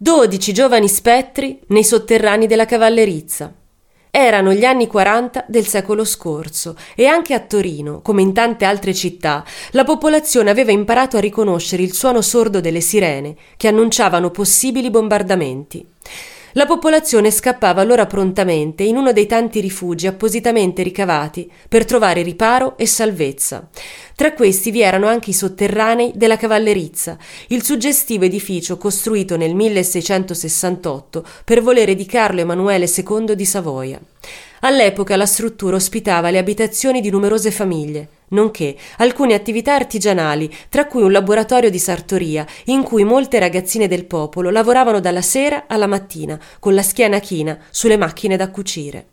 Dodici giovani spettri nei sotterranei della cavallerizza. Erano gli anni 40 del secolo scorso e anche a Torino, come in tante altre città, la popolazione aveva imparato a riconoscere il suono sordo delle sirene che annunciavano possibili bombardamenti. La popolazione scappava allora prontamente in uno dei tanti rifugi appositamente ricavati per trovare riparo e salvezza. Tra questi vi erano anche i sotterranei della cavallerizza, il suggestivo edificio costruito nel 1668 per volere di Carlo Emanuele II di Savoia. All'epoca la struttura ospitava le abitazioni di numerose famiglie, nonché alcune attività artigianali, tra cui un laboratorio di sartoria, in cui molte ragazzine del popolo lavoravano dalla sera alla mattina, con la schiena china, sulle macchine da cucire.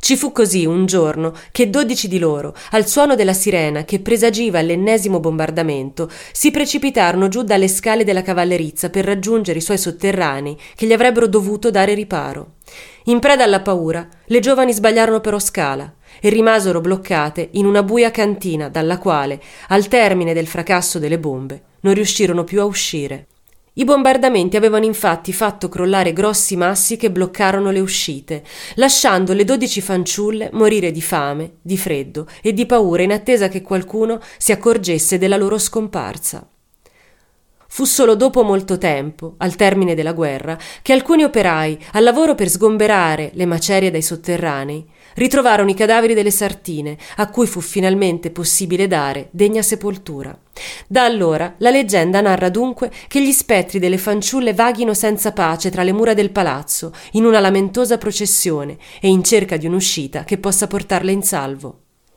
Ci fu così un giorno che dodici di loro, al suono della sirena che presagiva l'ennesimo bombardamento, si precipitarono giù dalle scale della cavallerizza per raggiungere i suoi sotterranei che gli avrebbero dovuto dare riparo. In preda alla paura, le giovani sbagliarono però scala e rimasero bloccate in una buia cantina dalla quale, al termine del fracasso delle bombe, non riuscirono più a uscire. I bombardamenti avevano infatti fatto crollare grossi massi che bloccarono le uscite, lasciando le dodici fanciulle morire di fame, di freddo e di paura in attesa che qualcuno si accorgesse della loro scomparsa. Fu solo dopo molto tempo, al termine della guerra, che alcuni operai, al lavoro per sgomberare le macerie dai sotterranei, ritrovarono i cadaveri delle sartine, a cui fu finalmente possibile dare degna sepoltura. Da allora la leggenda narra dunque che gli spettri delle fanciulle vaghino senza pace tra le mura del palazzo, in una lamentosa processione e in cerca di un'uscita che possa portarle in salvo.